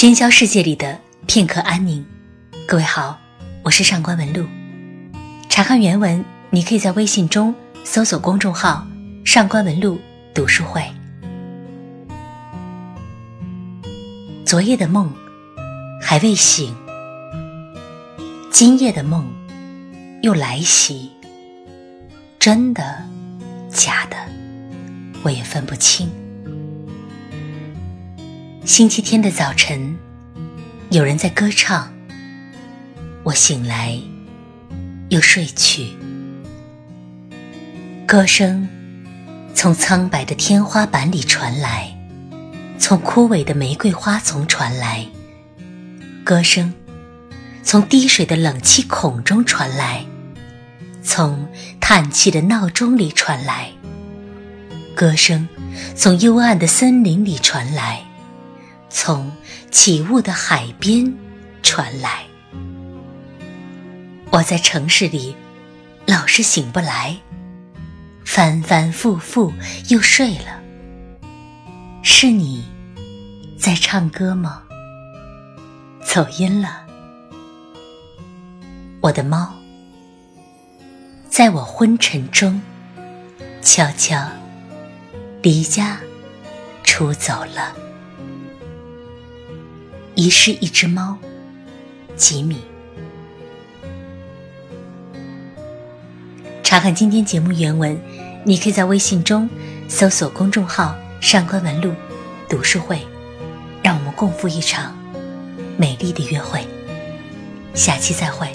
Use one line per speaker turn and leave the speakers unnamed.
喧嚣世界里的片刻安宁。各位好，我是上官文露。查看原文，你可以在微信中搜索公众号“上官文露读书会”。昨夜的梦还未醒，今夜的梦又来袭。真的，假的，我也分不清。星期天的早晨，有人在歌唱。我醒来，又睡去。歌声从苍白的天花板里传来，从枯萎的玫瑰花丛传来。歌声从滴水的冷气孔中传来，从叹气的闹钟里传来。歌声从幽暗的森林里传来。从起雾的海边传来，我在城市里老是醒不来，反反复复又睡了。是你在唱歌吗？走音了，我的猫在我昏沉中悄悄离家出走了。遗失一只猫，吉米。查看今天节目原文，你可以在微信中搜索公众号“上官文露读书会”，让我们共赴一场美丽的约会。下期再会。